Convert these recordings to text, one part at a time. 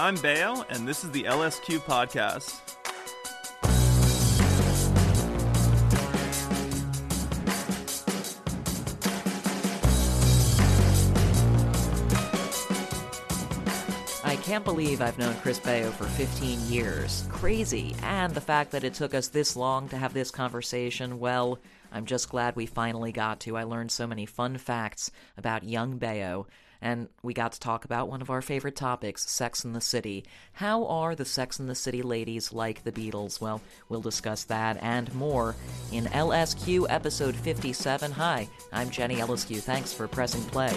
I'm Baio, and this is the LSQ podcast. I can't believe I've known Chris Baio for 15 years. Crazy. And the fact that it took us this long to have this conversation, well, I'm just glad we finally got to. I learned so many fun facts about young Baio, and we got to talk about one of our favorite topics, Sex in the City. How are the Sex in the City ladies like the Beatles? Well, we'll discuss that and more in LSQ episode 57. Hi, I'm Jenny Eliscu. Thanks for pressing play.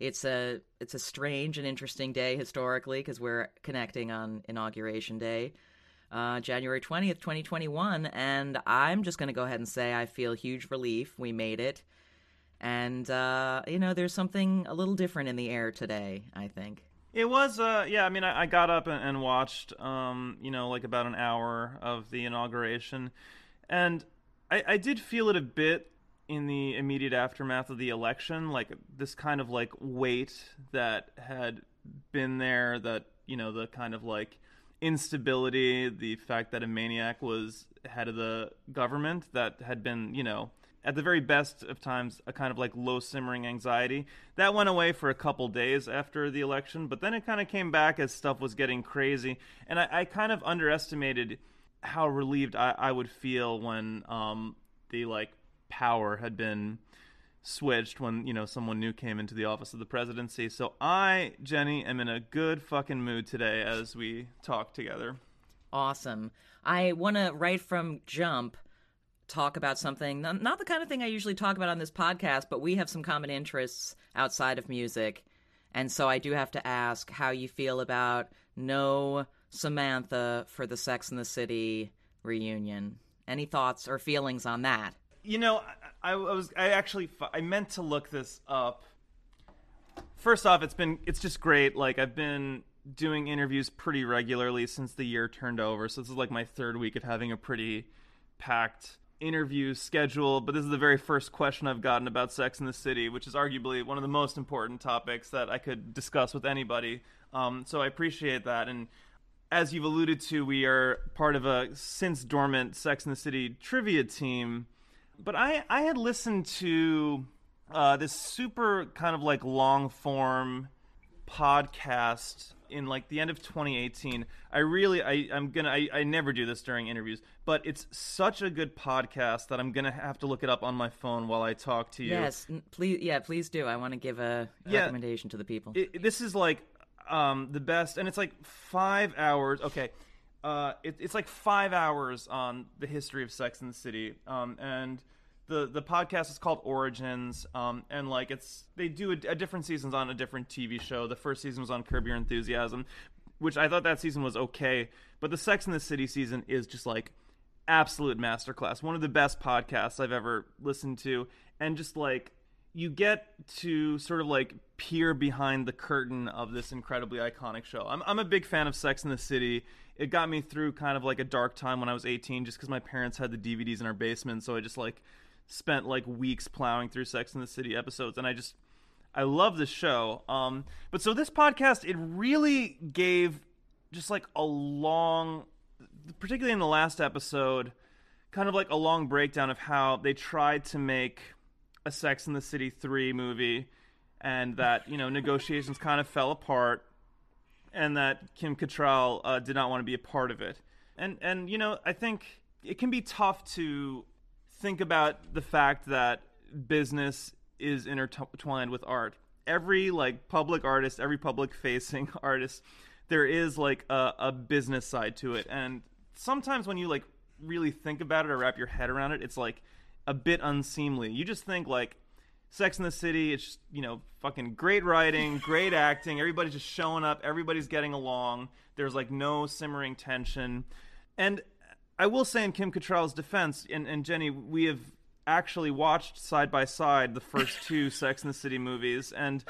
It's a it's a strange and interesting day historically because we're connecting on inauguration day, uh, January twentieth, twenty twenty one, and I'm just going to go ahead and say I feel huge relief we made it, and uh, you know there's something a little different in the air today. I think. It was, uh, yeah. I mean, I, I got up and, and watched, um, you know, like about an hour of the inauguration, and I, I did feel it a bit in the immediate aftermath of the election, like this kind of like weight that had been there, that you know, the kind of like instability, the fact that a maniac was head of the government, that had been, you know, at the very best of times, a kind of like low simmering anxiety. That went away for a couple days after the election, but then it kind of came back as stuff was getting crazy. And I, I kind of underestimated how relieved I, I would feel when um, the like power had been switched when you know someone new came into the office of the presidency. So I, Jenny, am in a good fucking mood today as we talk together. Awesome. I want to right from jump talk about something not, the kind of thing I usually talk about on this podcast, but we have some common interests outside of music. And so I do have to ask how you feel about no Samantha for the Sex in the City reunion. Any thoughts or feelings on that? You know, I, I was I actually I meant to look this up. First off, it's been it's just great. Like I've been doing interviews pretty regularly since the year turned over. So this is like my third week of having a pretty packed interview schedule. But this is the very first question I've gotten about Sex in the City, which is arguably one of the most important topics that I could discuss with anybody. Um, so I appreciate that. And as you've alluded to, we are part of a since dormant Sex in the City trivia team but I I had listened to uh, this super kind of like long form podcast in like the end of 2018 i really i i'm gonna I, I never do this during interviews but it's such a good podcast that i'm gonna have to look it up on my phone while i talk to you Yes, please. Yeah, please do. I want to give a Yeah. recommendation to the people. it, this is like um the best and it's like five hours okay uh it, it's like five hours on the history of sex in the city um and the the podcast is called origins um and like it's they do a, a different seasons on a different tv show the first season was on curb your enthusiasm which i thought that season was okay but the sex in the city season is just like absolute masterclass one of the best podcasts i've ever listened to and just like you get to sort of like peer behind the curtain of this incredibly iconic show. I'm I'm a big fan of Sex in the City. It got me through kind of like a dark time when I was 18 just cuz my parents had the DVDs in our basement, so I just like spent like weeks plowing through Sex in the City episodes and I just I love the show. Um but so this podcast it really gave just like a long particularly in the last episode kind of like a long breakdown of how they tried to make a Sex in the City 3 movie and that, you know, negotiations kind of fell apart and that Kim Cattrall uh, did not want to be a part of it. And and you know, I think it can be tough to think about the fact that business is intertwined with art. Every like public artist, every public facing artist, there is like a, a business side to it. And sometimes when you like really think about it or wrap your head around it, it's like a bit unseemly. You just think like Sex in the City, it's just, you know, fucking great writing, great acting. Everybody's just showing up. Everybody's getting along. There's like no simmering tension. And I will say in Kim Cattrall's defense, and, and Jenny, we have actually watched side by side the first two Sex in the City movies. And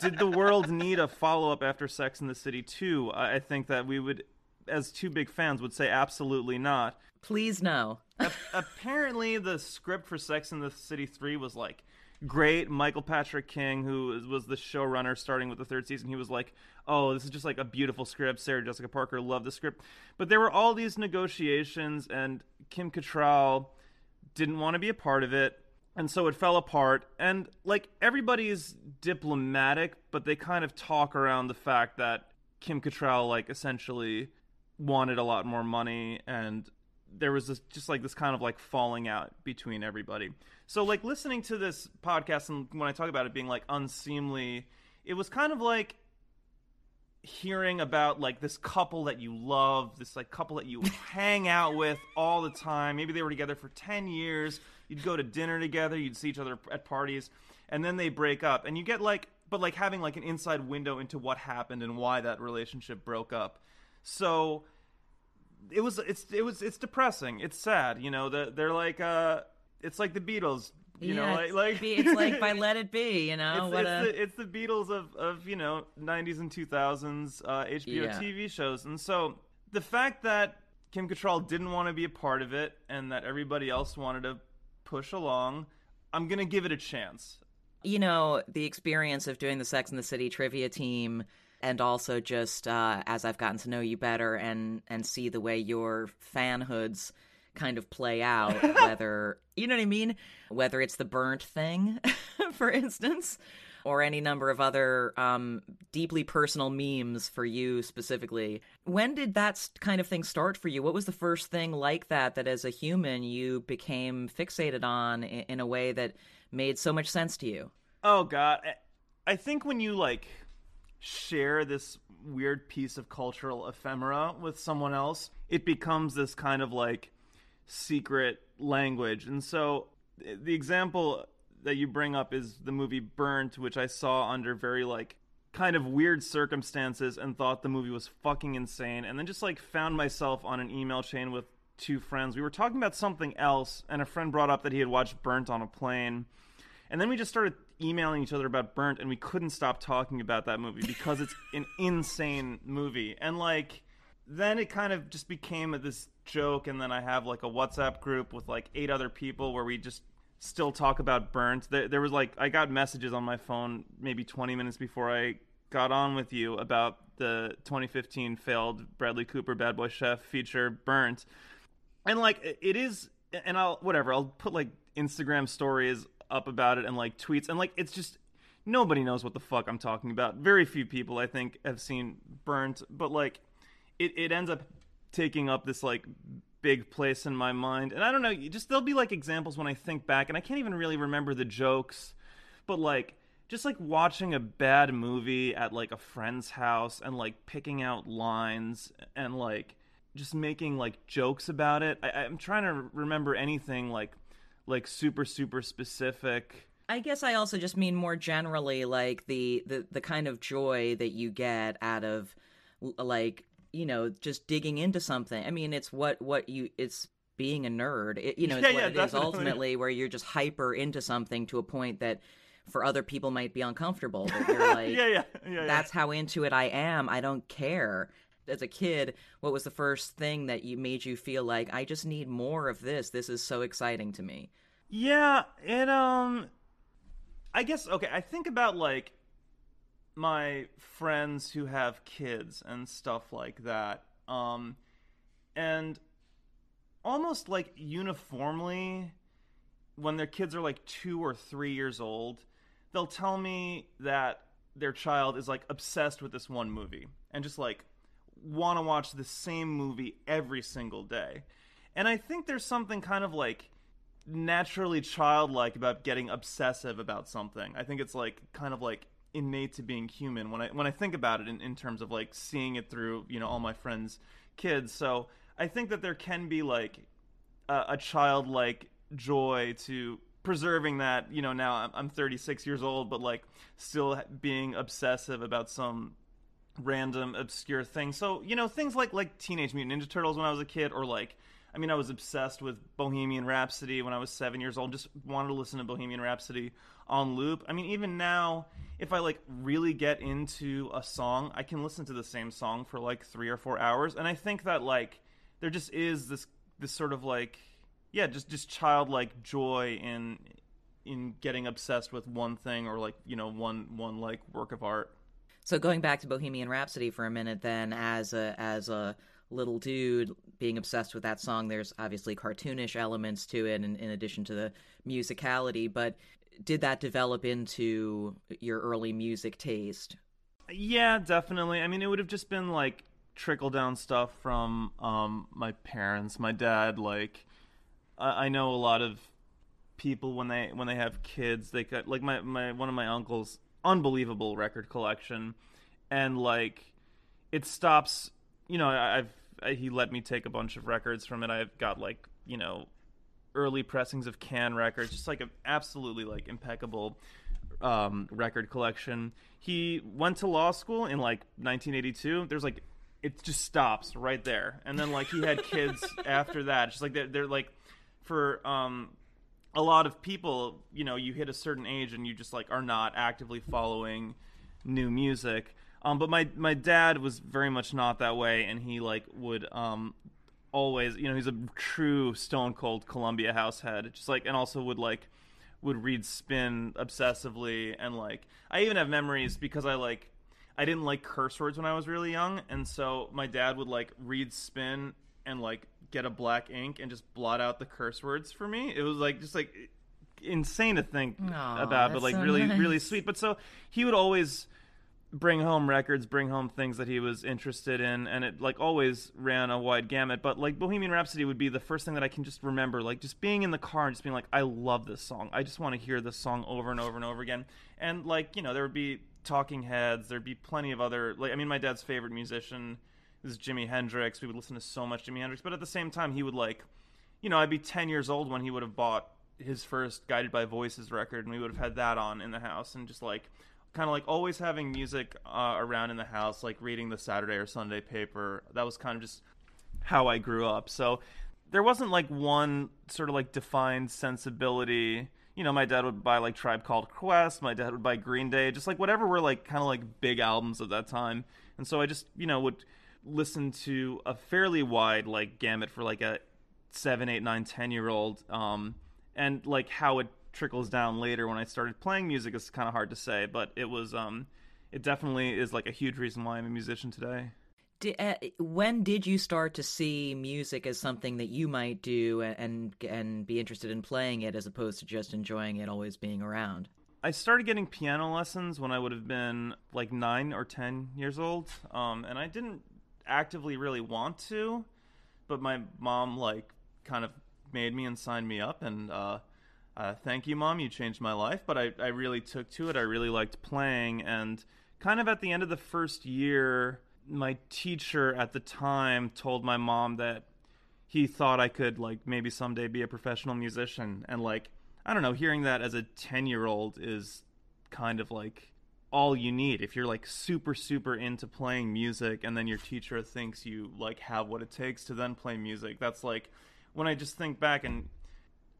did the world need a follow up after Sex in the City 2? I think that we would, as two big fans, would say absolutely not. Please no. A- apparently the script for Sex in the City 3 was like great. Michael Patrick King, who was the showrunner starting with the third season, he was like, "Oh, this is just like a beautiful script." Sarah Jessica Parker loved the script, but there were all these negotiations, and Kim Cattrall didn't want to be a part of it. And so it fell apart. And like everybody's diplomatic, but they kind of talk around the fact that Kim Cattrall like essentially wanted a lot more money and there was this just like this kind of like falling out between everybody. So like listening to this podcast and when I talk about it being like unseemly, it was kind of like hearing about like this couple that you love, this like couple that you hang out with all the time. Maybe they were together for 10 years. You'd go to dinner together, you'd see each other at parties, and then they break up. And you get like but like having like an inside window into what happened and why that relationship broke up. So it was it's it was it's depressing. It's sad, you know. The, they're like uh it's like the Beatles, you know, like it's, like it's like by Let It Be, you know. it's, what it's a the, it's the Beatles of, of you know 90s and 2000s uh, HBO Yeah. TV shows, and so the fact that Kim Cattrall didn't want to be a part of it, and that everybody else wanted to push along, I'm gonna give it a chance. you know, the experience of doing the Sex and the City trivia team and also just uh, as I've gotten to know you better and and see the way your fanhoods kind of play out, whether you know what I mean, whether it's the burnt thing, for instance, or any number of other um, deeply personal memes for you specifically. When did that kind of thing start for you? What was the first thing like that that, as a human, you became fixated on in, a way that made so much sense to you? Oh God, I think when you like share this weird piece of cultural ephemera with someone else, it becomes this kind of like secret language. And so the example that you bring up is the movie Burnt, which I saw under very like kind of weird circumstances and thought the movie was fucking insane and then just like found myself on an email chain with two friends. We were talking about something else and a friend brought up that he had watched Burnt on a plane. And then we just started emailing each other about Burnt, and we couldn't stop talking about that movie because it's an insane movie. And like, then it kind of just became this joke. And then I have like a WhatsApp group with like eight other people where we just still talk about Burnt. There, there was like, I got messages on my phone maybe 20 minutes before I got on with you about the 2015 failed Bradley Cooper Bad Boy Chef feature Burnt and like it- it is and i'll whatever i'll put like instagram stories up about it and like tweets and like it's just nobody knows what the fuck i'm talking about very few people i think have seen burnt but like it, it ends up taking up this like big place in my mind and i don't know just there'll be like examples when i think back and i can't even really remember the jokes but like just like watching a bad movie at like a friend's house and like picking out lines and like just making like jokes about it. I, I'm trying to remember anything like like super super specific. I guess I also just mean more generally, like the the the kind of joy that you get out of, like you know, just digging into something. I mean, it's what what you it's being a nerd. It, you know, it's what yeah, it is definitely. ultimately, where you're just hyper into something to a point that for other people might be uncomfortable. But you're like, yeah, yeah, yeah, yeah. that's how into it I am. I don't care. As a kid, what was the first thing that you made you feel like I just need more of this? This is so exciting to me. Yeah, and um I guess okay, I think about like my friends who have kids and stuff like that. Um and almost like uniformly when their kids are like 2 or 3 years old, they'll tell me that their child is like obsessed with this one movie and just like want to watch the same movie every single day. And I think there's something kind of like naturally childlike about getting obsessive about something. I think it's like kind of like innate to being human when I when I think about it in, in terms of like seeing it through, you know, all my friends' kids. So I think that there can be like a, a childlike joy to preserving that. You know, now I'm, I'm 36 years old, but like still being obsessive about some random obscure thing. So you know, things like like Teenage Mutant Ninja Turtles when I was a kid, or like I mean, I was obsessed with Bohemian Rhapsody when I was seven years old. Just wanted to listen to Bohemian Rhapsody on loop. I mean, even now, if I like really get into a song, I can listen to the same song for like three or four hours. And I think that like there just is this this sort of like yeah, just just childlike joy in in getting obsessed with one thing or like you know one one like work of art. So going back to Bohemian Rhapsody for a minute, then as a as a little dude being obsessed with that song, there's obviously cartoonish elements to it, in, in addition to the musicality. But did that develop into your early music taste? Yeah, definitely. I mean, it would have just been like trickle down stuff from um, my parents, my dad. Like, I, I know a lot of people when they when they have kids, they got like my my one of my uncles unbelievable record collection, and like it stops. You know, I've I, he let me take a bunch of records from it. I've got like you know early pressings of Can records, just like an absolutely like impeccable um, record collection. He went to law school in like 1982. There's like it just stops right there, and then like he had kids after that. Just like they're, they're like for um a lot of people, you know, you hit a certain age and you just like are not actively following new music. Um, but my my dad was very much not that way, and he like would um always, you know, he's a true stone cold Columbia house head, just like, and also would like would read spin obsessively, and like I even have memories because I like I didn't like curse words when I was really young, and so my dad would like read spin and like get a black ink and just blot out the curse words for me. It was like just like insane to think Aw, about, but like so really nice. really sweet. But so he would always bring home records, bring home things that he was interested in, and it like always ran a wide gamut. But like Bohemian Rhapsody would be the first thing that I can just remember, like just being in the car and just being like, I love this song. I just want to hear this song over and over and over again. And like you know, there would be Talking Heads, there'd be plenty of other like I mean, my dad's favorite musician is Jimi Hendrix. We would listen to so much Jimi Hendrix, but at the same time, he would like, you know, I'd be ten years old when he would have bought his first Guided by Voices record, and we would have had that on in the house, and just like, kind of like always having music uh, around in the house, like reading the Saturday or Sunday paper. That was kind of just how I grew up. So there wasn't like one sort of like defined sensibility. You know, my dad would buy like Tribe Called Quest. My dad would buy Green Day, just like whatever were like kind of like big albums of that time. And so I just you know would listen to a fairly wide like gamut for like a seven, eight, nine, ten year old. Um, and like how it trickles down later when I started playing music is kind of hard to say, but it was um, it definitely is like a huge reason why I'm a musician today. Uh, when did you start to see music as something that you might do and, and and be interested in playing it as opposed to just enjoying it always being around? I started getting piano lessons when I would have been like nine or ten years old, um, and I didn't actively really want to, but my mom like kind of made me and signed me up, and uh, uh, thank you, mom, you changed my life. But I, I really took to it. I really liked playing, and kind of at the end of the first year, my teacher at the time told my mom that he thought I could like maybe someday be a professional musician and like I don't know hearing that as a 10 year old is kind of like all you need if you're like super super into playing music and then your teacher thinks you like have what it takes to then play music that's like when I just think back and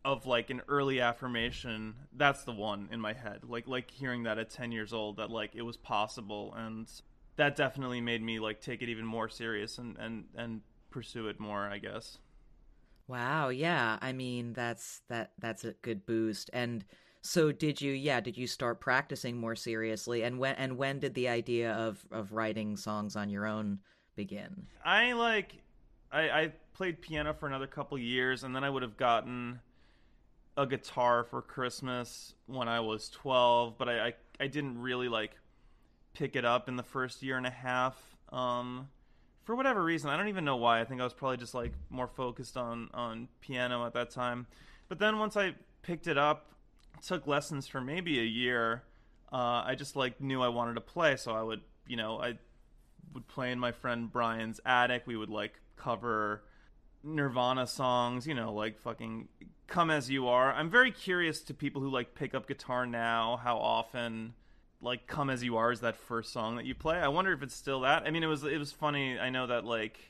of like an early affirmation that's the one in my head like like hearing that at 10 years old that like it was possible and that definitely made me like take it even more serious and and and pursue it more i guess Wow, yeah. I mean, that's that that's a good boost. And so did you yeah, did you start practicing more seriously? And when and when did the idea of of writing songs on your own begin? i like i i played piano for another couple years and then i would have gotten a guitar for christmas when i was 12 but i i, I didn't really like pick it up in the first year and a half um for whatever reason. I don't even know why. I think i was probably just like more focused on on piano at that time. But then once i picked it up took lessons for maybe a year uh, i just like knew i wanted to play so i would you know i would play in my friend brian's attic we would like cover nirvana songs you know like fucking Come As You Are. I'm very curious to people who like pick up guitar now, how often like Come As You Are is that first song that you play. I wonder if it's still that. I mean, it was it was funny. I know that like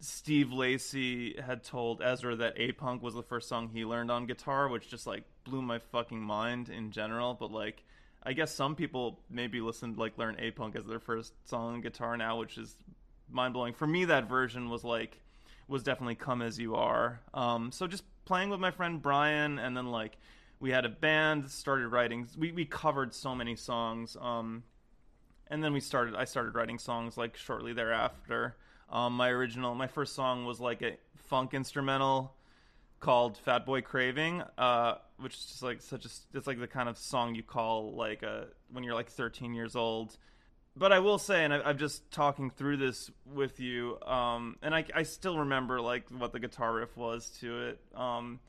Steve Lacy had told Ezra that A Punk was the first song he learned on guitar, which just like blew my fucking mind in general, but like I guess some people maybe listened like learn A Punk as their first song on guitar now, which is mind blowing. For me that version was like was definitely Come As You Are. Um, so just playing with my friend Brian, and then like we had a band, started writing. We we covered so many songs, um, and then we started. I started writing songs like shortly thereafter. Um, my original, my first song was like a funk instrumental called "Fat Boy Craving," uh, which is just like such a. It's like the kind of song you call like a when you're like 13 years old but I will say, and I, am just talking through this with you, um, and I, I, still remember like what the guitar riff was to it. Um,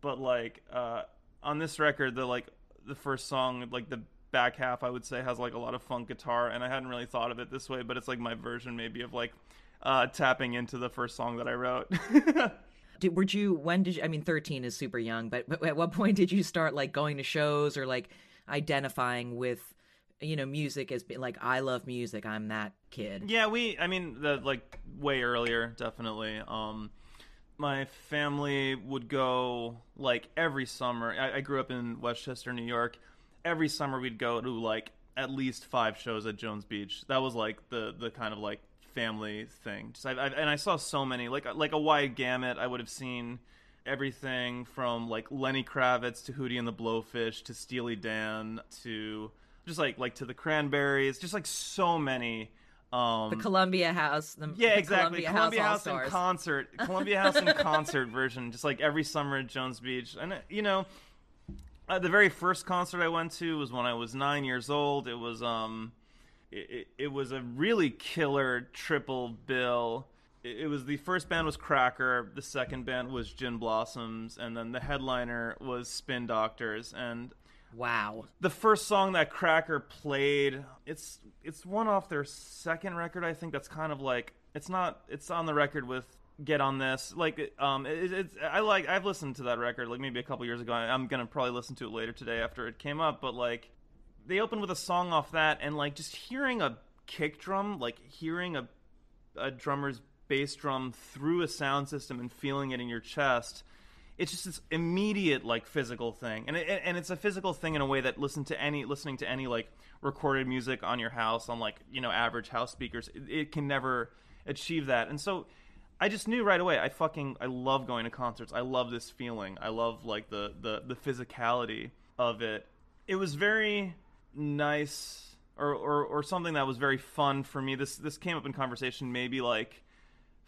but like uh, on this record, the like the first song, like the back half, I would say has like a lot of funk guitar, and I hadn't really thought of it this way, but it's like my version maybe of like uh, tapping into the first song that I wrote. did, were you when did you, I mean 13 is super young, but, but at what point did you start like going to shows or like identifying with you know music as being like I love music. I'm that kid. Yeah, we. I mean, the like way earlier, definitely. Um, my family would go like every summer. I, I grew up in Westchester, New York. Every summer we'd go to like at least five shows at Jones Beach. That was like the the kind of like family thing. Just, I, I, and I saw so many like like a wide gamut. I would have seen everything from like Lenny Kravitz to Hootie and the Blowfish to Steely Dan to just like like to the Cranberries, just like so many. Um, the Columbia House, the, yeah, the exactly. Columbia, Columbia House, House in concert, Columbia House in concert version, just like every summer at Jones Beach, and you know, uh, the very first concert I went to was when I was nine years old. It was um, it, it, was a really killer triple bill. It, it was the first band was Cracker, the second band was Gin Blossoms, and then the headliner was Spin Doctors, and Wow. The first song that Cracker played, it's it's one off their second record, I think. That's kind of like it's not it's on the record with Get on This. Like um it, it's I like I've listened to that record like maybe a couple years ago. I'm going to probably listen to it later today after it came up, but like they opened with a song off that and like just hearing a kick drum, like hearing a a drummer's bass drum through a sound system and feeling it in your chest it's just this immediate like physical thing. And it, and it's a physical thing in a way that listen to any listening to any like recorded music on your house on like you know average house speakers it, it, can never achieve that. And so i just knew right away i fucking i love going to concerts. I love this feeling. I love like the the the physicality of it. It was very nice or or, or something that was very fun for me this this came up in conversation maybe like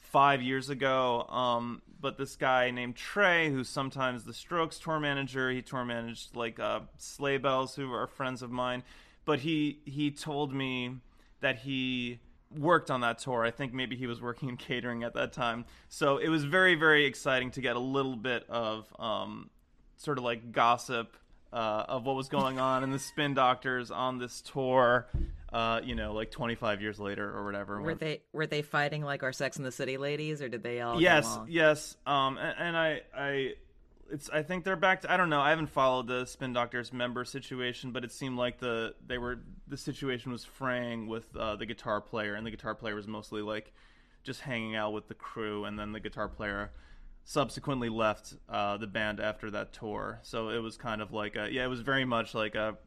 five years ago. Um, but this guy named Trey, who's sometimes the Strokes tour manager, he tour managed like uh, Sleigh Bells, who are friends of mine. But he he told me that he worked on that tour. I think maybe he was working in catering at that time. So it was very very exciting to get a little bit of um, sort of like gossip uh, of what was going on in the Spin Doctors on this tour uh, you know, like 25 years later or whatever. Were they were they fighting like our Sex in the City ladies, or did they all? Yes, yes. Um, and, and, I, I, it's I think they're back to. I don't know. I haven't followed the Spin Doctors member situation, but it seemed like the they were the situation was fraying with uh, the guitar player, and the guitar player was mostly like just hanging out with the crew, and then the guitar player subsequently left uh, the band after that tour. So it was kind of like a, yeah, it was very much like a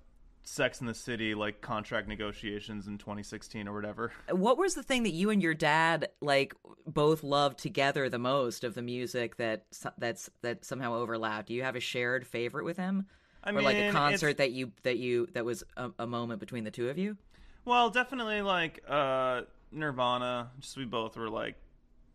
Sex in the City like contract negotiations in 2016 or whatever. What was the thing that you and your dad like both loved together the most of the music that that's that somehow overlapped? Do you have a shared favorite with him? I mean, or like a concert that you that you that was a, a, moment between the two of you? Well, definitely like uh Nirvana. Just we both were like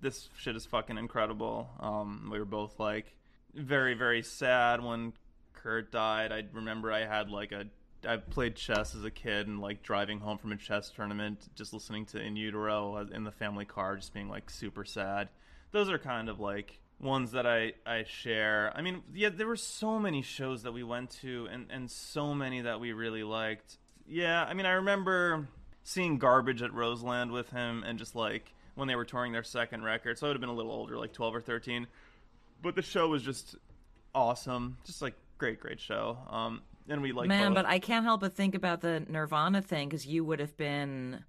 this shit is fucking incredible. Um we were both like very very sad when Kurt died. I remember I had like a I played chess as a kid and like driving home from a chess tournament, just listening to In Utero in the family car, just being like super sad. Those are kind of like ones that I, I share. I mean, yeah, there were so many shows that we went to and, and so many that we really liked. Yeah, I mean, I remember seeing Garbage at Roseland with him and just like when they were touring their second record. So I would have been a little older, like 12 or 13. But the show was just awesome. Just like great, great show. Um, and we like Man, both. but I can't help but think about the Nirvana thing because you would have been.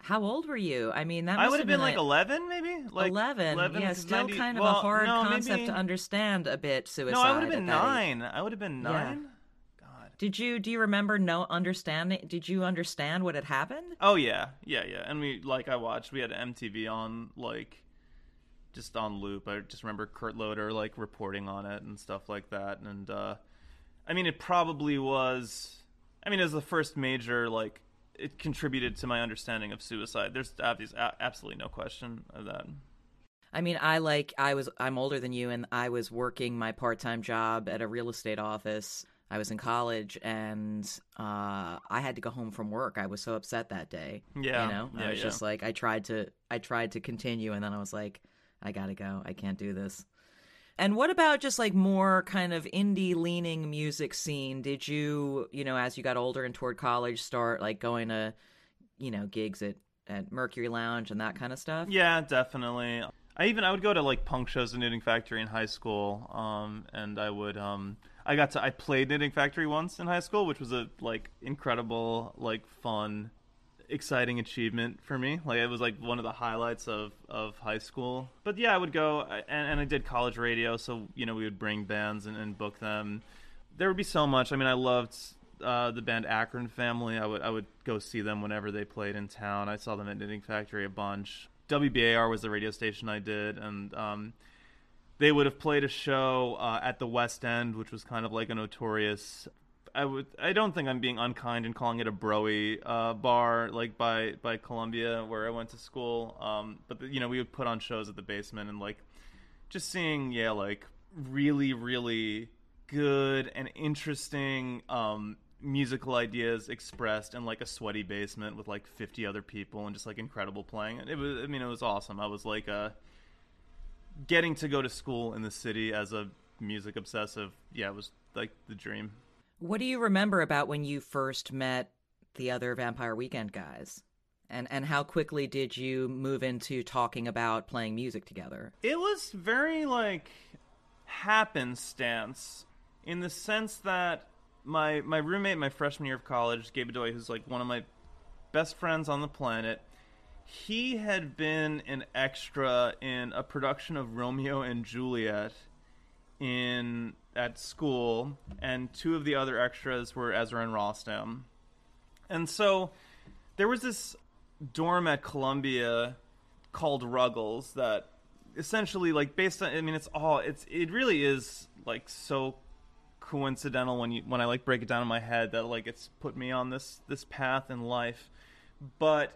How old were you? I mean, that I would have been like a- 11, maybe. Like 11. Yeah, still 90 kind of well, a hard no, concept maybe- to understand a bit. Suicide. No, I would have been nine. I would have been nine. God. Did you do you remember no understanding? Did you understand what had happened? Oh yeah, yeah, yeah. And we like I watched. We had MTV on like just on loop. I just remember Kurt Loder like reporting on it and stuff like that. And uh I mean, it probably was. I mean, as the first major like. It contributed to my understanding of suicide. There's obvious, a- absolutely no question of that. I mean, I like I was I'm older than you, and I was working my part time job at a real estate office. I was in college, and uh, I had to go home from work. I was so upset that day. Yeah, you know, yeah, I was yeah. just like I tried to I tried to continue, and then I was like, I gotta go. I can't do this. And what about just like more kind of indie leaning music scene? Did you, you know, as you got older and toward college, start like going to, you know, gigs at at Mercury Lounge and that kind of stuff? Yeah, definitely. I even I would go to like punk shows at Knitting Factory in high school, um, and I would um, I got to I played Knitting Factory once in high school, which was a like incredible, like fun, exciting achievement for me. Like it was like one of the highlights of of high school. But yeah, I would go and, and I did college radio, so you know we would bring bands and, and book them. There would be so much. I mean, I loved uh, the band Akron Family. I would I would go see them whenever they played in town. I saw them at Knitting Factory a bunch. WBAR was the radio station I did, and um, they would have played a show uh, at the West End, which was kind of like a notorious. I would. I don't think I'm being unkind in calling it a broy uh, bar, like by by Columbia, where I went to school. Um, but you know, we would put on shows at the basement, and like just seeing, yeah, like really, really good and interesting um, musical ideas expressed in like a sweaty basement with like 50 other people and just like incredible playing. It was, I mean, it was awesome. I was like, uh, getting to go to school in the city as a music obsessive. Yeah, it was like the dream. What do you remember about when you first met the other Vampire Weekend guys? And and how quickly did you move into talking about playing music together? It was very like happenstance in the sense that my my roommate my freshman year of college, Gabe Bedoy, who's like one of my best friends on the planet, he had been an extra in a production of Romeo and Juliet in at school, and two of the other extras were Ezra and Rostam. And so there was this dorm at Columbia called Ruggles that essentially like based on I mean it's all it's it really is like so coincidental when you when I like break it down in my head that like it's put me on this this path in life. But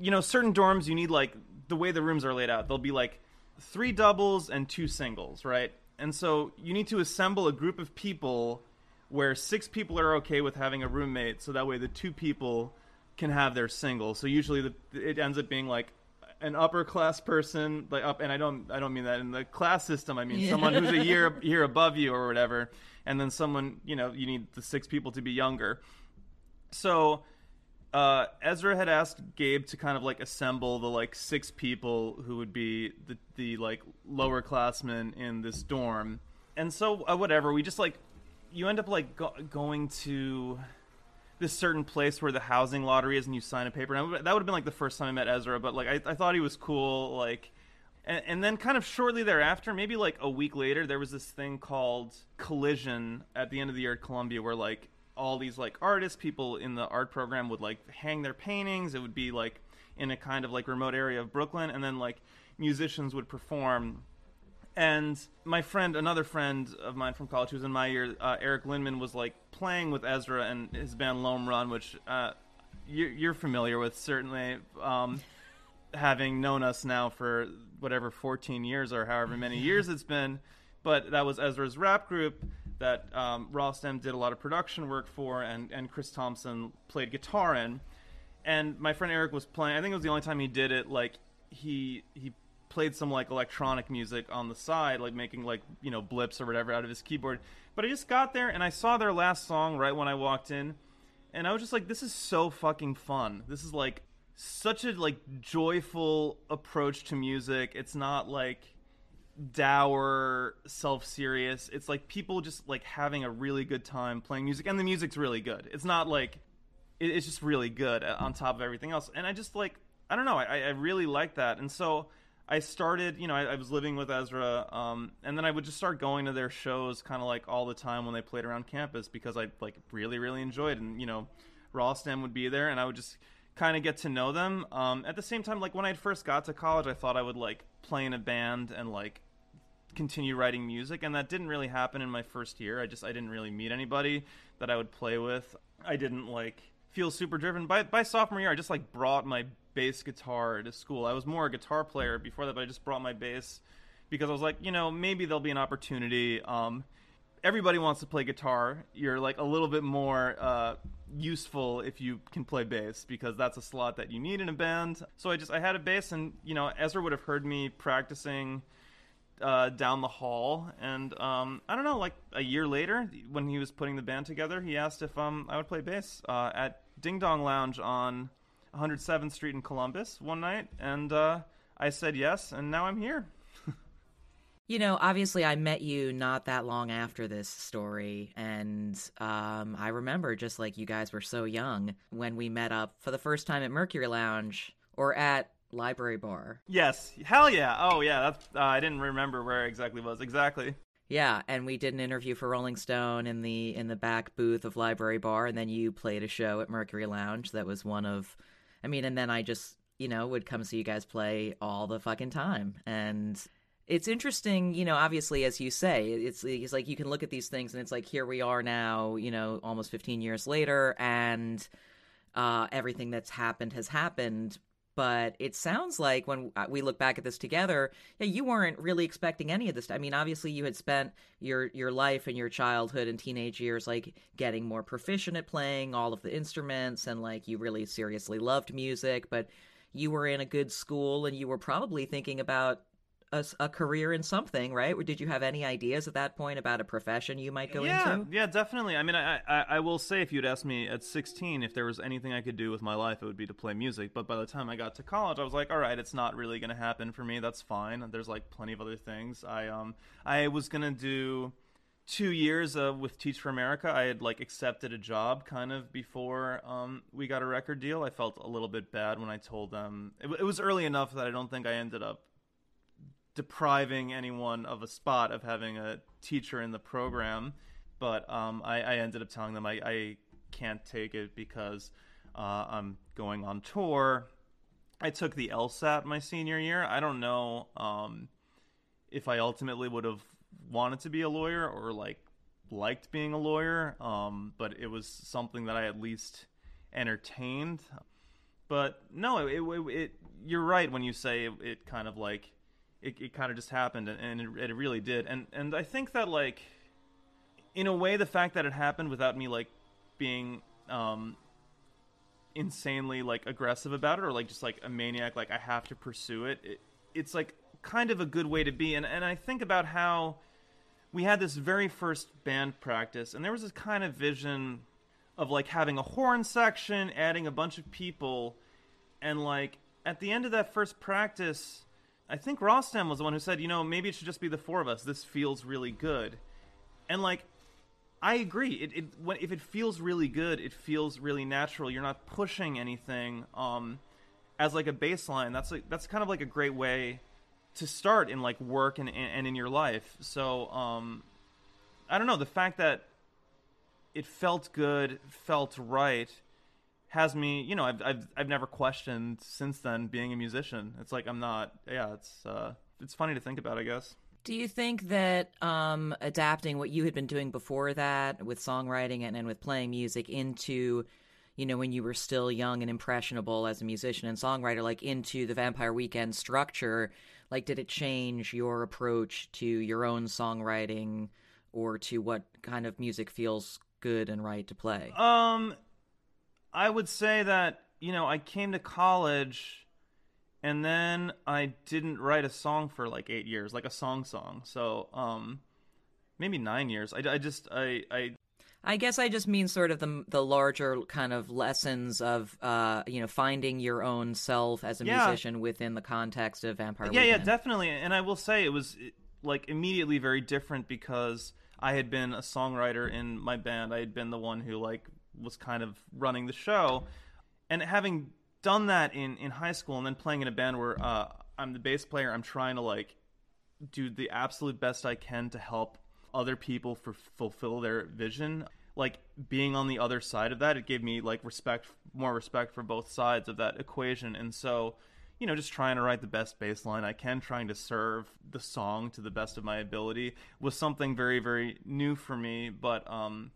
you know certain dorms you need like the way the rooms are laid out they'll be like three doubles and two singles right? And so you need to assemble a group of people where six people are okay with having a roommate so that way the two people can have their single. So usually the, it ends up being like an upper class person like up and i don't i don't mean that in the class system i mean someone who's a year year above you or whatever and then someone you know you need the six people to be younger. So uh, Ezra had asked Gabe to kind of like assemble the like six people who would be the the like lower classmen in this dorm, and so uh, whatever we just like you end up like go- going to this certain place where the housing lottery is, and you sign a paper. And that would have been like the first time I met Ezra, but like I, I thought he was cool, like. And, and then, kind of shortly thereafter, maybe like a week later, there was this thing called Collision at the end of the year at Columbia, where like all these like artists, people in the art program would like hang their paintings. It would be like in a kind of like remote area of Brooklyn, and then like musicians would perform. And my friend, another friend of mine from college, who was in my year, uh, Eric Lindman, was like playing with Ezra and his band L'Homme Run, which uh, you're, you're familiar with certainly, um, having known us now for whatever 14 years or however many years it's been. But that was Ezra's rap group that um, Rostam did a lot of production work for, and, and Chris Tomson played guitar in. And my friend Eric was playing. I think it was the only time he did it. Like he he played some like electronic music on the side, like making like you know blips or whatever out of his keyboard. But I just got there and I saw their last song right when I walked in, and I was just like, this is so fucking fun. This is like such a like joyful approach to music. It's not like dour, self-serious. It's like people just like having a really good time playing music, and the music's really good. It's not like it's just really good uh, on top of everything else. And I just like I don't know, I, I really like that, and so. I started, you know, I, I was living with Ezra, um, and then I would just start going to their shows, kind of like all the time when they played around campus, because I like really, really enjoyed, and you know, Rostam would be there, and I would just kind of get to know them. Um, at the same time, like when I first got to college, I thought I would like play in a band and like continue writing music, and that didn't really happen in my first year. I just I didn't really meet anybody that I would play with. I didn't like feel super driven by by sophomore year. I just like brought my bass guitar to school. I was more a guitar player before that, but I just brought my bass because I was like, you know, maybe there'll be an opportunity. Um, everybody wants to play guitar. You're like a little bit more uh, useful if you can play bass because that's a slot that you need in a band. So I just I had a bass, and you know, Ezra would have heard me practicing. Uh, down the hall, and um, I don't know. Like a year later, when he was putting the band together, he asked if um, I would play bass uh, at Ding Dong Lounge on 107th Street in Columbus one night, and uh, I said yes, and now I'm here. You know, obviously, I met you not that long after this story, and um, I remember just like you guys were so young when we met up for the first time at Mercury Lounge or at Library Bar. Yes, hell yeah! Oh yeah, that's uh, I didn't remember where exactly was exactly. Yeah, and we did an interview for Rolling Stone in the in the back booth of Library Bar, and then you played a show at Mercury Lounge that was one of, I mean, and then I just you know would come see you guys play all the fucking time, and it's interesting, you know, obviously, as you say, it's, it's like you can look at these things and it's like, here we are now, you know, almost 15 years later, and uh, everything that's happened has happened. But it sounds like when uh, we look back at this together, yeah, you weren't really expecting any of this. I mean, obviously, you had spent your your life and your childhood and teenage years like getting more proficient at playing all of the instruments, and like you really seriously loved music. But you were in a good school, and you were probably thinking about a, a, career in something, right? Or did you have any ideas at that point about a profession you might go yeah, into? Yeah, definitely. I mean, I, I, I will say if you'd asked me at 16 if there was anything I could do with my life, it would be to play music. But by the time I got to college, I was like, all right, it's not really going to happen for me. That's fine. There's like plenty of other things. I um I was going to do two years uh, with Teach for America. I had like accepted a job kind of before um, we got a record deal. I felt a little bit bad when I told them. It, it was early enough that I don't think I ended up depriving anyone of a spot of having a teacher in the program. But um, I, I, ended up telling them I, I can't take it because uh, I'm going on tour. I took the LSAT my senior year. I don't know um, if I ultimately would have wanted to be a lawyer or like liked being a lawyer, um, but it was something that I at least entertained. But no, it, it, it you're right when you say it, it kind of like it, it kind of just happened, and, and it, it really did. And and I think that like, in a way, the fact that it happened without me like being um, insanely like aggressive about it, or like just like a maniac, like I have to pursue it. it it's like kind of a good way to be. And and I think about how we had this very first band practice, and there was this kind of vision of like having a horn section, adding a bunch of people, and like at the end of that first practice I think Rostam was the one who said, you know, maybe it should just be the four of us. This feels really good. And like, I agree. It, it when, if it feels really good, it feels really natural. You're not pushing anything um, as like a baseline. That's like that's kind of like a great way to start in like work and and in your life. So um, I don't know the fact that it felt good, felt right has me, you know, I've, I've, I've never questioned since then being a musician. It's like I'm not, yeah, it's, uh, it's funny to think about, I guess. Do you think that um, adapting what you had been doing before that with songwriting and, and with playing music into, you know, when you were still young and impressionable as a musician and songwriter, like into the Vampire Weekend structure, like did it change your approach to your own songwriting or to what kind of music feels good and right to play? Um, I would say that you know I came to college, and then I didn't write a song for like eight years, like a song song. So um, maybe nine years. I, I just I I. I guess I just mean sort of the the larger kind of lessons of uh you know finding your own self as a yeah. musician within the context of Vampire. Yeah, Weekend. yeah, definitely. And I will say it was like immediately very different because I had been a songwriter in my band. I had been the one who like was kind of running the show, and having done that in in high school and then playing in a band where uh, I'm the bass player, I'm trying to like do the absolute best I can to help other people for fulfill their vision. Like being on the other side of that, it gave me like respect, more respect for both sides of that equation, and so you know, just trying to write the best bass line I can, trying to serve the song to the best of my ability was something very, very new for me. But um,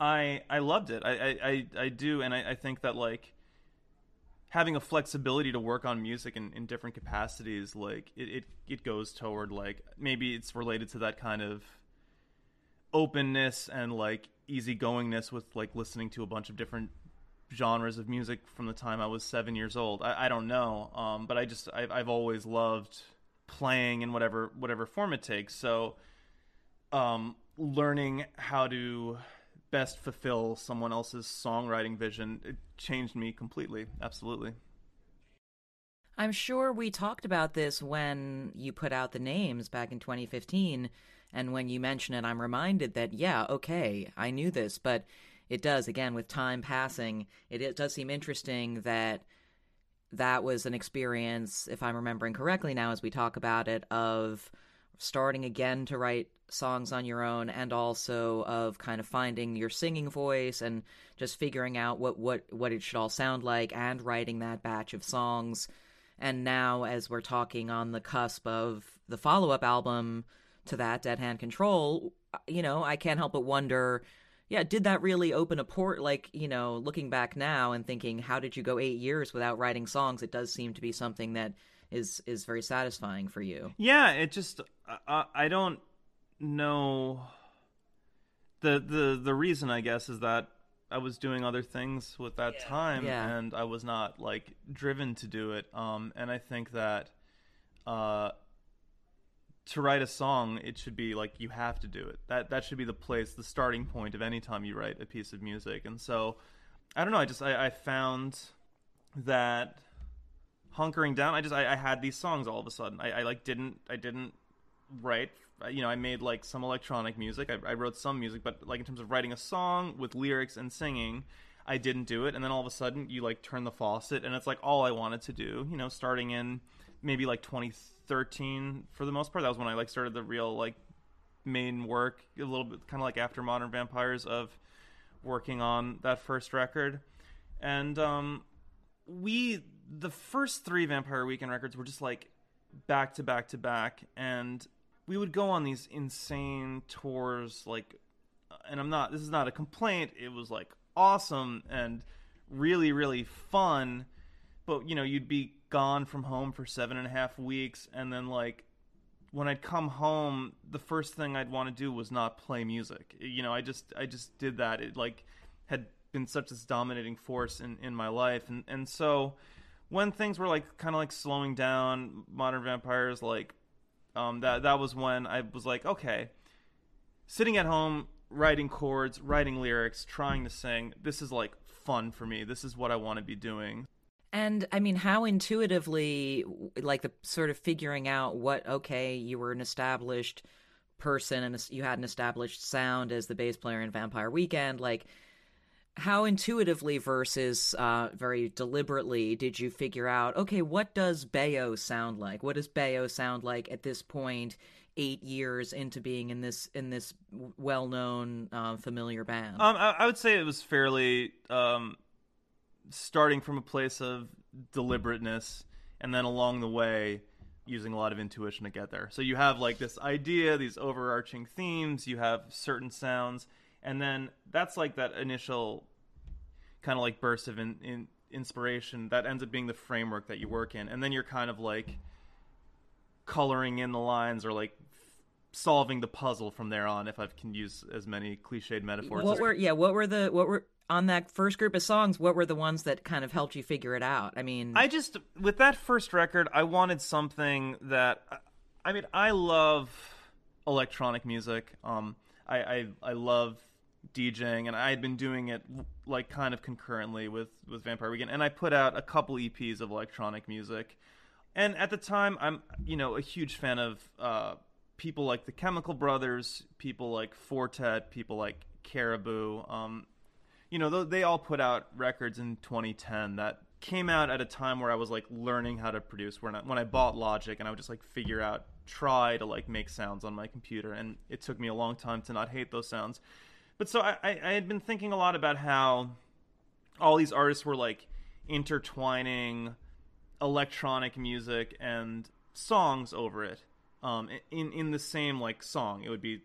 I I loved it. I I, I, do, and I, I think that like having a flexibility to work on music in, in different capacities, like it, it it goes toward like maybe it's related to that kind of openness and like easygoingness with like listening to a bunch of different genres of music from the time I was seven years old. I, I don't know, um, but I just I, I've always loved playing in whatever whatever form it takes. So, um, learning how to best fulfill someone else's songwriting vision it changed me completely. Absolutely. I'm sure we talked about this when you put out the names back in 2015. And when you mention it, I'm reminded that, yeah, okay, I knew this, but it does again with time passing it, it does seem interesting that that was an experience if i'm remembering correctly now as we talk about it of starting again to write songs on your own and also of kind of finding your singing voice and just figuring out what what what it should all sound like and writing that batch of songs and now as we're talking on the cusp of the follow-up album to that dead hand control you know i can't help but wonder yeah, did that really open a port? Like, you know, looking back now and thinking, how did you go eight years without writing songs? It does seem to be something that is is very satisfying for you. Yeah, it just uh, I don't know the the the reason I guess is that I was doing other things with that yeah. time yeah. and I was not like driven to do it. Um, and I think that uh, to write a song, it should be like you have to do it. That that should be the place, the starting point of any time you write a piece of music. And so, I don't know. I just I, I found that hunkering down. I just I, I, had these songs all of a sudden. I, I like didn't I didn't write. You know, I made like some electronic music. I, I wrote some music, but like in terms of writing a song with lyrics and singing, I didn't do it. And then all of a sudden, you like turn the faucet, and it's like all I wanted to do. You know, starting in maybe like 2013 for the most part. That was when I like started the real like main work, a little bit kind of like after Modern Vampires of working on that first record. And um, we the first three Vampire Weekend records were just like back to back to back, and we would go on these insane tours. Like, and I'm not. This is not a complaint. It was like awesome and really really fun. But you know, you'd be gone from home for seven and a half weeks, and then like when I'd come home, the first thing I'd want to do was not play music. You know, I just I just did that. It like had been such this dominating force in in my life, and and so when things were like kind of like slowing down, Modern Vampires like um, that that was when I was like, okay, sitting at home writing chords, writing lyrics, trying to sing. This is like fun for me. This is what I want to be doing. And I mean, how intuitively, like the sort of figuring out what, okay, you were an established person and you had an established sound as the bass player in Vampire Weekend, like, how intuitively versus uh, very deliberately did you figure out, okay, what does Baio sound like? What does Baio sound like at this point, eight years into being in this in this well known, uh, familiar band? Um, I, I, would say it was fairly um, starting from a place of deliberateness and then along the way using a lot of intuition to get there. So you have like this idea, these overarching themes, you have certain sounds, and then that's like that initial kind of like burst of in, in inspiration that ends up being the framework that you work in. And then you're kind of like coloring in the lines or like solving the puzzle from there on if I can use as many cliched metaphors. What were yeah, what were the what were on that first group of songs, what were the ones that kind of helped you figure it out? I mean, I just with that first record, I wanted something that I mean, I love electronic music. Um, I, I I love DJing, and I had been doing it like kind of concurrently with with Vampire Weekend, and I put out a couple EPs of electronic music. And at the time, I'm you know a huge fan of uh, people like the Chemical Brothers, people like Four Tet, people like Caribou. Um, you know, they all put out records in 2010 that came out at a time where I was like learning how to produce. When I, when I bought Logic, and I would just like figure out, try to like make sounds on my computer, and it took me a long time to not hate those sounds. But so I, I, had been thinking a lot about how all these artists were like intertwining electronic music and songs over it um, in in the same like song. It would be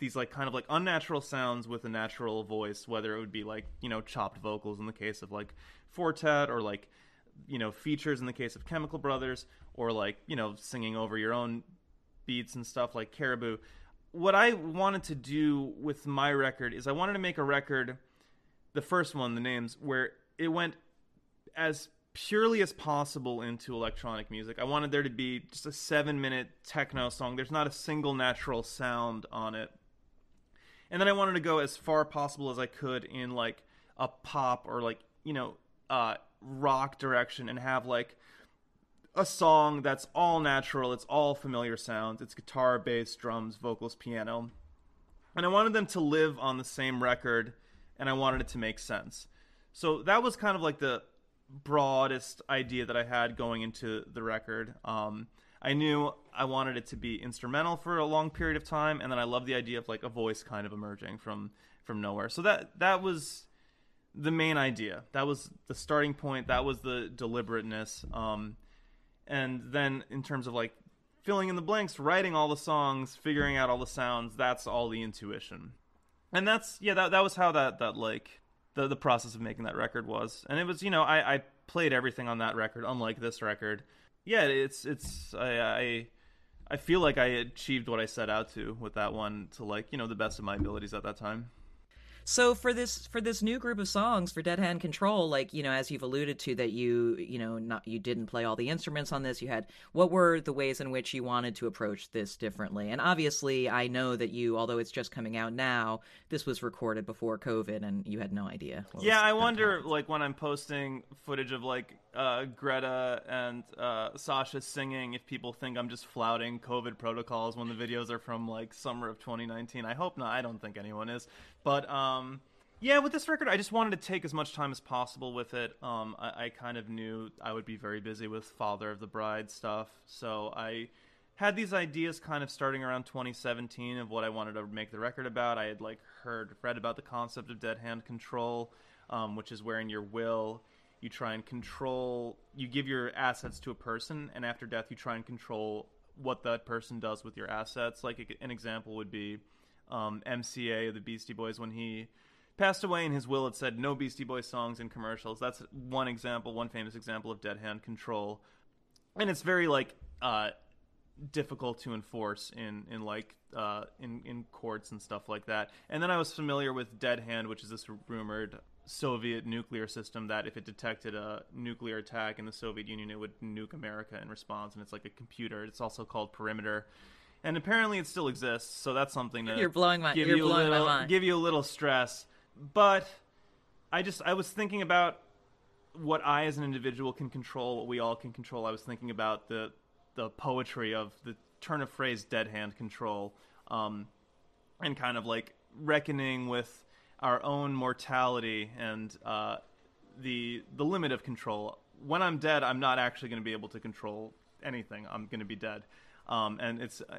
these like kind of like unnatural sounds with a natural voice, whether it would be like you know chopped vocals in the case of like Four Tet or like you know features in the case of Chemical Brothers or like you know singing over your own beats and stuff like Caribou. What I wanted to do with my record is I wanted to make a record, the first one, the names, where it went as purely as possible into electronic music. I wanted there to be just a seven minute techno song. There's not a single natural sound on it. And then I wanted to go as far possible as I could in like a pop or like, you know, uh, rock direction and have like a song that's all natural, it's all familiar sounds, it's guitar, bass, drums, vocals, piano. And I wanted them to live on the same record and I wanted it to make sense. So that was kind of like the broadest idea that I had going into the record. Um, I knew I wanted it to be instrumental for a long period of time, and then I love the idea of like a voice kind of emerging from from nowhere. So that that was the main idea. That was the starting point. That was the deliberateness. Um, and then in terms of like filling in the blanks, writing all the songs, figuring out all the sounds, that's all the intuition. And that's yeah, that that was how that that like the the process of making that record was. And it was, you know, I, I played everything on that record, unlike this record. Yeah, it's it's I, I I feel like I achieved what I set out to with that one to like, you know, the best of my abilities at that time. So for this for this new group of songs for Dead Hand Control, like you know, as you've alluded to, that you you know not you didn't play all the instruments on this. You had what were the ways in which you wanted to approach this differently? And obviously, I know that you, although it's just coming out now, this was recorded before COVID, and you had no idea. Yeah, I wonder, like when I'm posting footage of like uh, Greta and uh, Sasha singing, if people think I'm just flouting COVID protocols when the videos are from like summer of 2019. I hope not. I don't think anyone is. But um, yeah, with this record, I just wanted to take as much time as possible with it. Um, I, I kind of knew I would be very busy with Father of the Bride stuff, so I had these ideas kind of starting around 2017 of what I wanted to make the record about. I had like heard, read about the concept of dead hand control, um, which is where in your will you try and control, you give your assets to a person, and after death you try and control what that person does with your assets. Like an example would be um, MCA of the Beastie Boys when he passed away in his will it said no Beastie Boys songs in commercials. That's one example, one famous example of dead hand control. And it's very like uh, difficult to enforce in in like uh, in in courts and stuff like that. And then I was familiar with Dead Hand, which is this rumored Soviet nuclear system that if it detected a nuclear attack in the Soviet Union, it would nuke America in response. And it's like a computer. It's also called Perimeter and apparently it still exists. So that's something to you're blowing my give you're you blowing a little, my mind. give you a little stress. But I just I was thinking about what I as an individual can control, what we all can control. I was thinking about the the poetry of the turn of phrase "dead hand control," um, and kind of like reckoning with our own mortality and uh, the the limit of control. When I'm dead, I'm not actually going to be able to control anything. I'm going to be dead um, and it's uh,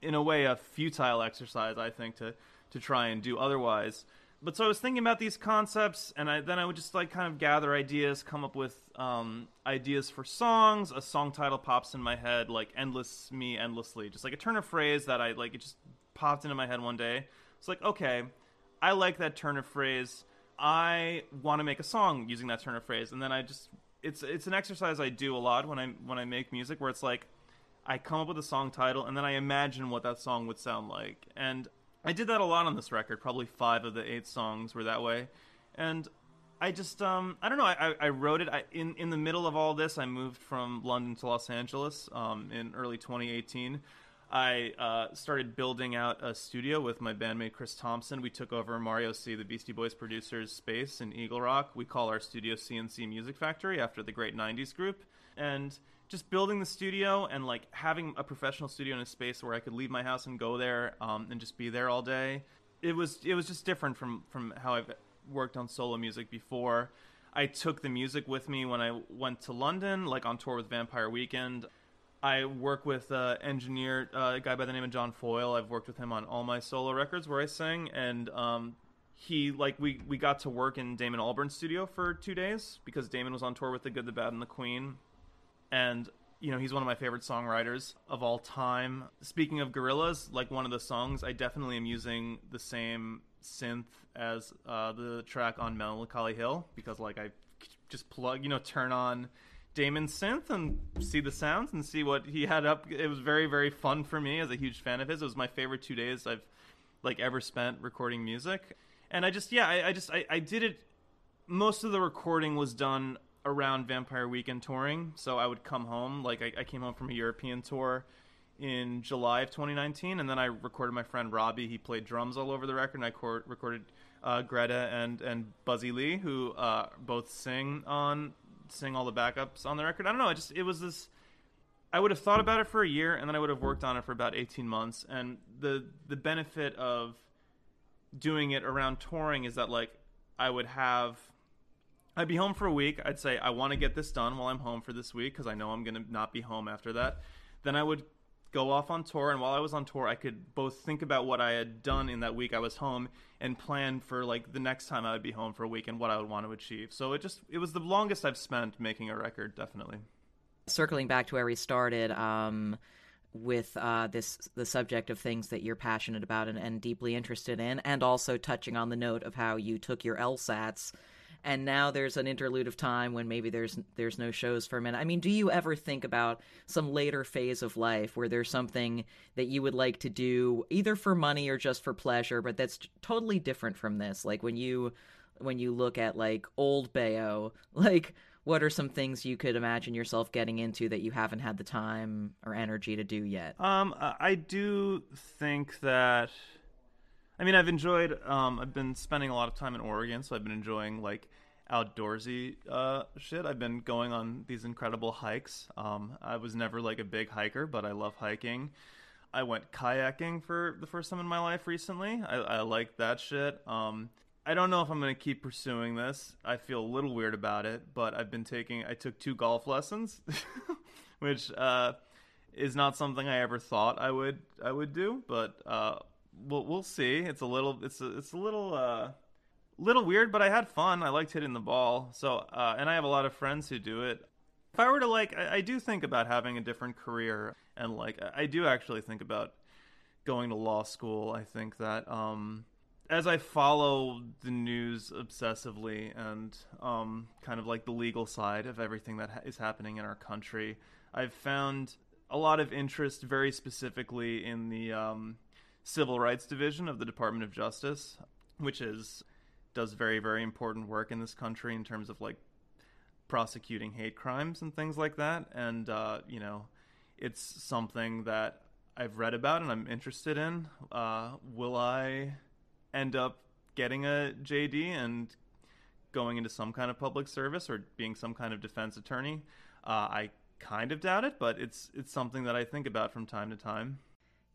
in a way a futile exercise, I think, to to try and do otherwise. But so I was thinking about these concepts, and I, then I would just like kind of gather ideas, come up with um, ideas for songs. A song title pops in my head, like "Endless Me Endlessly," just like a turn of phrase that I like. It just popped into my head one day. It's like, okay, I like that turn of phrase. I want to make a song using that turn of phrase, and then I just it's it's an exercise I do a lot when I when I make music, where it's like I come up with a song title and then I imagine what that song would sound like. And I did that a lot on this record. Probably five of the eight songs were that way. And I just um, I don't know. I, I wrote it I, in in the middle of all this. I moved from London to Los Angeles um, in early 2018. I uh, started building out a studio with my bandmate Chris Tomson. We took over Mario C, the Beastie Boys producer's space in Eagle Rock. We call our studio CNC Music Factory after the great '90s group. And just building the studio and like having a professional studio in a space where I could leave my house and go there um, and just be there all day. It was it was just different from from how I've worked on solo music before. I took the music with me when I went to London, like on tour with Vampire Weekend. I work with uh, engineer, uh, a guy by the name of John Foyle. I've worked with him on all my solo records where I sing, and um, he like we we got to work in Damon Albarn's studio for two days because Damon was on tour with the Good, the Bad, and the Queen, and you know he's one of my favorite songwriters of all time. Speaking of Gorillaz, like one of the songs, I definitely am using the same synth as uh, the track on Melancholy Hill because like I just plug, you know, turn on Damon's synth and see the sounds and see what he had up. It was very very fun for me as a huge fan of his. It was my favorite two days I've like ever spent recording music, and I just yeah I, I just I, I did it. Most of the recording was done around Vampire Weekend touring, so I would come home like I, I came home from a European tour in July of 2019, and then I recorded my friend Robbie. He played drums all over the record, and I cor- recorded uh, Greta and and Buzzy Lee, who uh, both sing on sing all the backups on the record. I don't know. I just it was this. I would have thought about it for a year, and then I would have worked on it for about eighteen months. And the the benefit of doing it around touring is that like I would have. I'd be home for a week. I'd say I want to get this done while I'm home for this week because I know I'm going to not be home after that. Then I would go off on tour and while I was on tour I could both think about what I had done in that week I was home and plan for like the next time I would be home for a week and what I would want to achieve. So it just it was the longest I've spent making a record definitely. Circling back to where we started um with uh, this the subject of things that you're passionate about and, and deeply interested in, and also touching on the note of how you took your LSATs and now there's an interlude of time when maybe there's there's no shows for a minute. I mean, do you ever think about some later phase of life where there's something that you would like to do either for money or just for pleasure, but that's totally different from this? Like when you when you look at like old Baio, like what are some things you could imagine yourself getting into that you haven't had the time or energy to do yet? Um, I do think that. I mean, I've enjoyed. Um, I've been spending a lot of time in Oregon, so I've been enjoying like outdoorsy uh, shit. I've been going on these incredible hikes. Um, I was never like a big hiker, but I love hiking. I went kayaking for the first time in my life recently. I, I like that shit. Um, I don't know if I'm going to keep pursuing this. I feel a little weird about it, but I've been taking. I took two golf lessons, which uh, is not something I ever thought I would I would do. But uh, we'll we'll see. It's a little. It's a, it's a little. Uh, little weird, but I had fun. I liked hitting the ball. So, uh, and I have a lot of friends who do it. If I were to like, I, I, do think about having a different career, and like, I do actually think about going to law school. I think that um, as I follow the news obsessively and um, kind of like the legal side of everything that ha- is happening in our country, I've found a lot of interest very specifically in the um, civil rights division of the Department of Justice, which is does very very important work in this country in terms of like prosecuting hate crimes and things like that. And uh, you know it's something that I've read about and I'm interested in. Uh, will I end up getting a JD and going into some kind of public service or being some kind of defense attorney? Uh, I kind of doubt it but it's it's something that I think about from time to time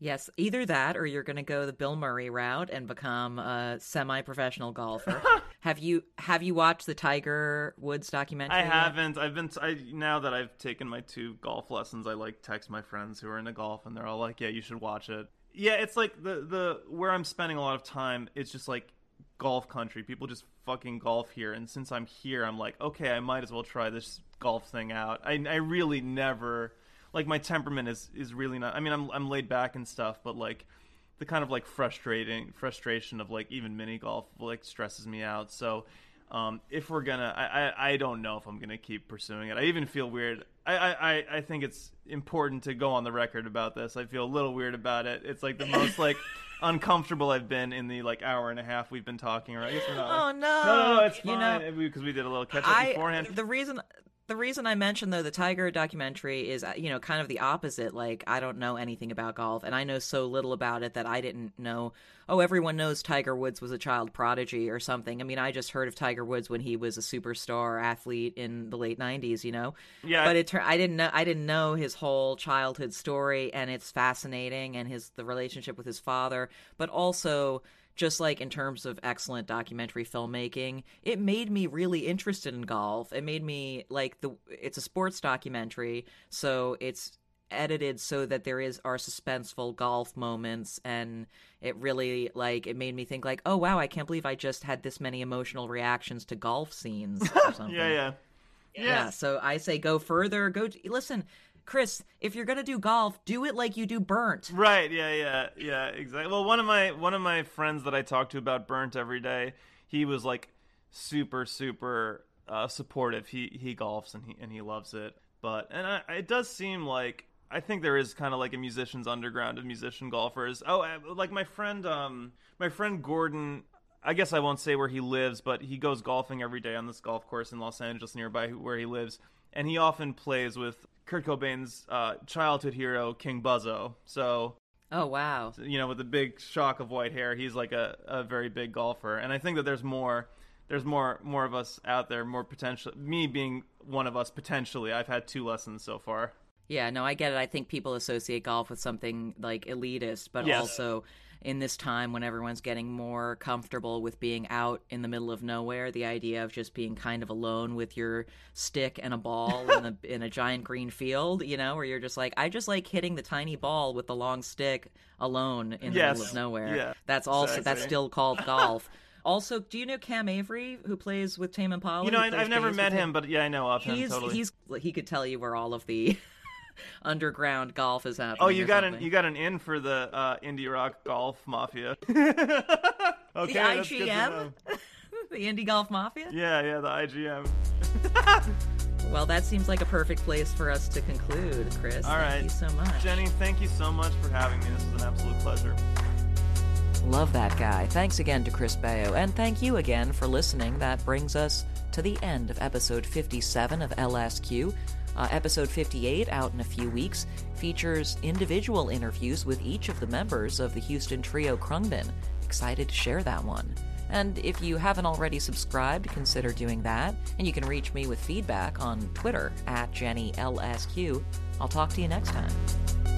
Yes, either that or you're going to go the Bill Murray route and become a semi-professional golfer. have you have you watched the Tiger Woods documentary? I haven't. I've been I now that I've taken my two golf lessons, I like text my friends who are into golf and they're all like, "Yeah, you should watch it." Yeah, it's like the the where I'm spending a lot of time, it's just like golf country. People just fucking golf here and since I'm here, I'm like, "Okay, I might as well try this golf thing out." I I really never like my temperament is is really not. I mean, I'm I'm laid back and stuff, but like the kind of like frustrating frustration of like even mini golf like stresses me out. So um, if we're gonna, I, I I don't know if I'm gonna keep pursuing it. I even feel weird. I, I I think it's important to go on the record about this. I feel a little weird about it. It's like the most like uncomfortable I've been in the like hour and a half we've been talking. Or I guess we're not. Oh no! No, no, no it's fine. You know, because we did a little catch up beforehand. The reason The reason I mentioned though the Tiger documentary is uh, you know kind of the opposite. Like I don't know anything about golf, and I know so little about it that I didn't know. Oh, everyone knows Tiger Woods was a child prodigy or something. I mean, I just heard of Tiger Woods when he was a superstar athlete in the late '90s. You know, Yeah, But it tur- I didn't know I didn't know his whole childhood story, and it's fascinating, and his the relationship with his father, but also just like in terms of excellent documentary filmmaking, it made me really interested in golf. It made me like the it's a sports documentary, so it's edited so that there is are suspenseful golf moments and it really like it made me think like oh wow i can't believe i just had this many emotional reactions to golf scenes or something Yeah, yeah. yeah. so I say go further. Go listen, Chris. If you're gonna do golf, do it like you do burnt. Right. Yeah. Yeah. Yeah. Exactly. Well, one of my one of my friends that I talk to about burnt every day, he was like super super uh, supportive. He he golfs and he and he loves it. But and I, it does seem like I think there is kind of like a musician's underground of musician golfers. Oh, uh, like my friend um my friend Gordon. I guess I won't say where he lives, but he goes golfing every day on this golf course in Los Angeles nearby where he lives, and he often plays with Kurt Cobain's uh, childhood hero King Buzzo. So Oh wow. you know, with the big shock of white hair, he's like a, a very big golfer. And I think that there's more there's more more of us out there, more potential me being one of us potentially. I've had two lessons so far. Yeah, no, I get it. I think people associate golf with something like elitist, but Yes. also in this time when everyone's getting more comfortable with being out in the middle of nowhere, the idea of just being kind of alone with your stick and a ball in, a, in a giant green field, you know, where you're just like, I just like hitting the tiny ball with the long stick alone in the Yes. middle of nowhere. Yeah, that's also that's still called golf. Also, do you know Cam Avery, who plays with Tame Impala? You know, I, I've never met with him, but yeah, I know of him he's totally. he's he could tell you where all of the underground golf is happening. oh, you or got an you got an in for the uh, indie rock golf mafia. okay, the that's good to IGM, the Indie Golf Mafia. Yeah, yeah, the IGM. Well, that seems like a perfect place for us to conclude, Chris. All Thank right. you so much, Jenny, thank you so much for having me. This was an absolute pleasure. Love that guy. Thanks again to Chris Baio, and thank you again for listening. That brings us to the end of episode 57 of LSQ. Uh, episode 58, out in a few weeks, features individual interviews with each of the members of the Houston Trio Khruangbin. Excited to share that one. And if you haven't already subscribed, consider doing that. And you can reach me with feedback on Twitter at JennyLSQ. I'll talk to you next time.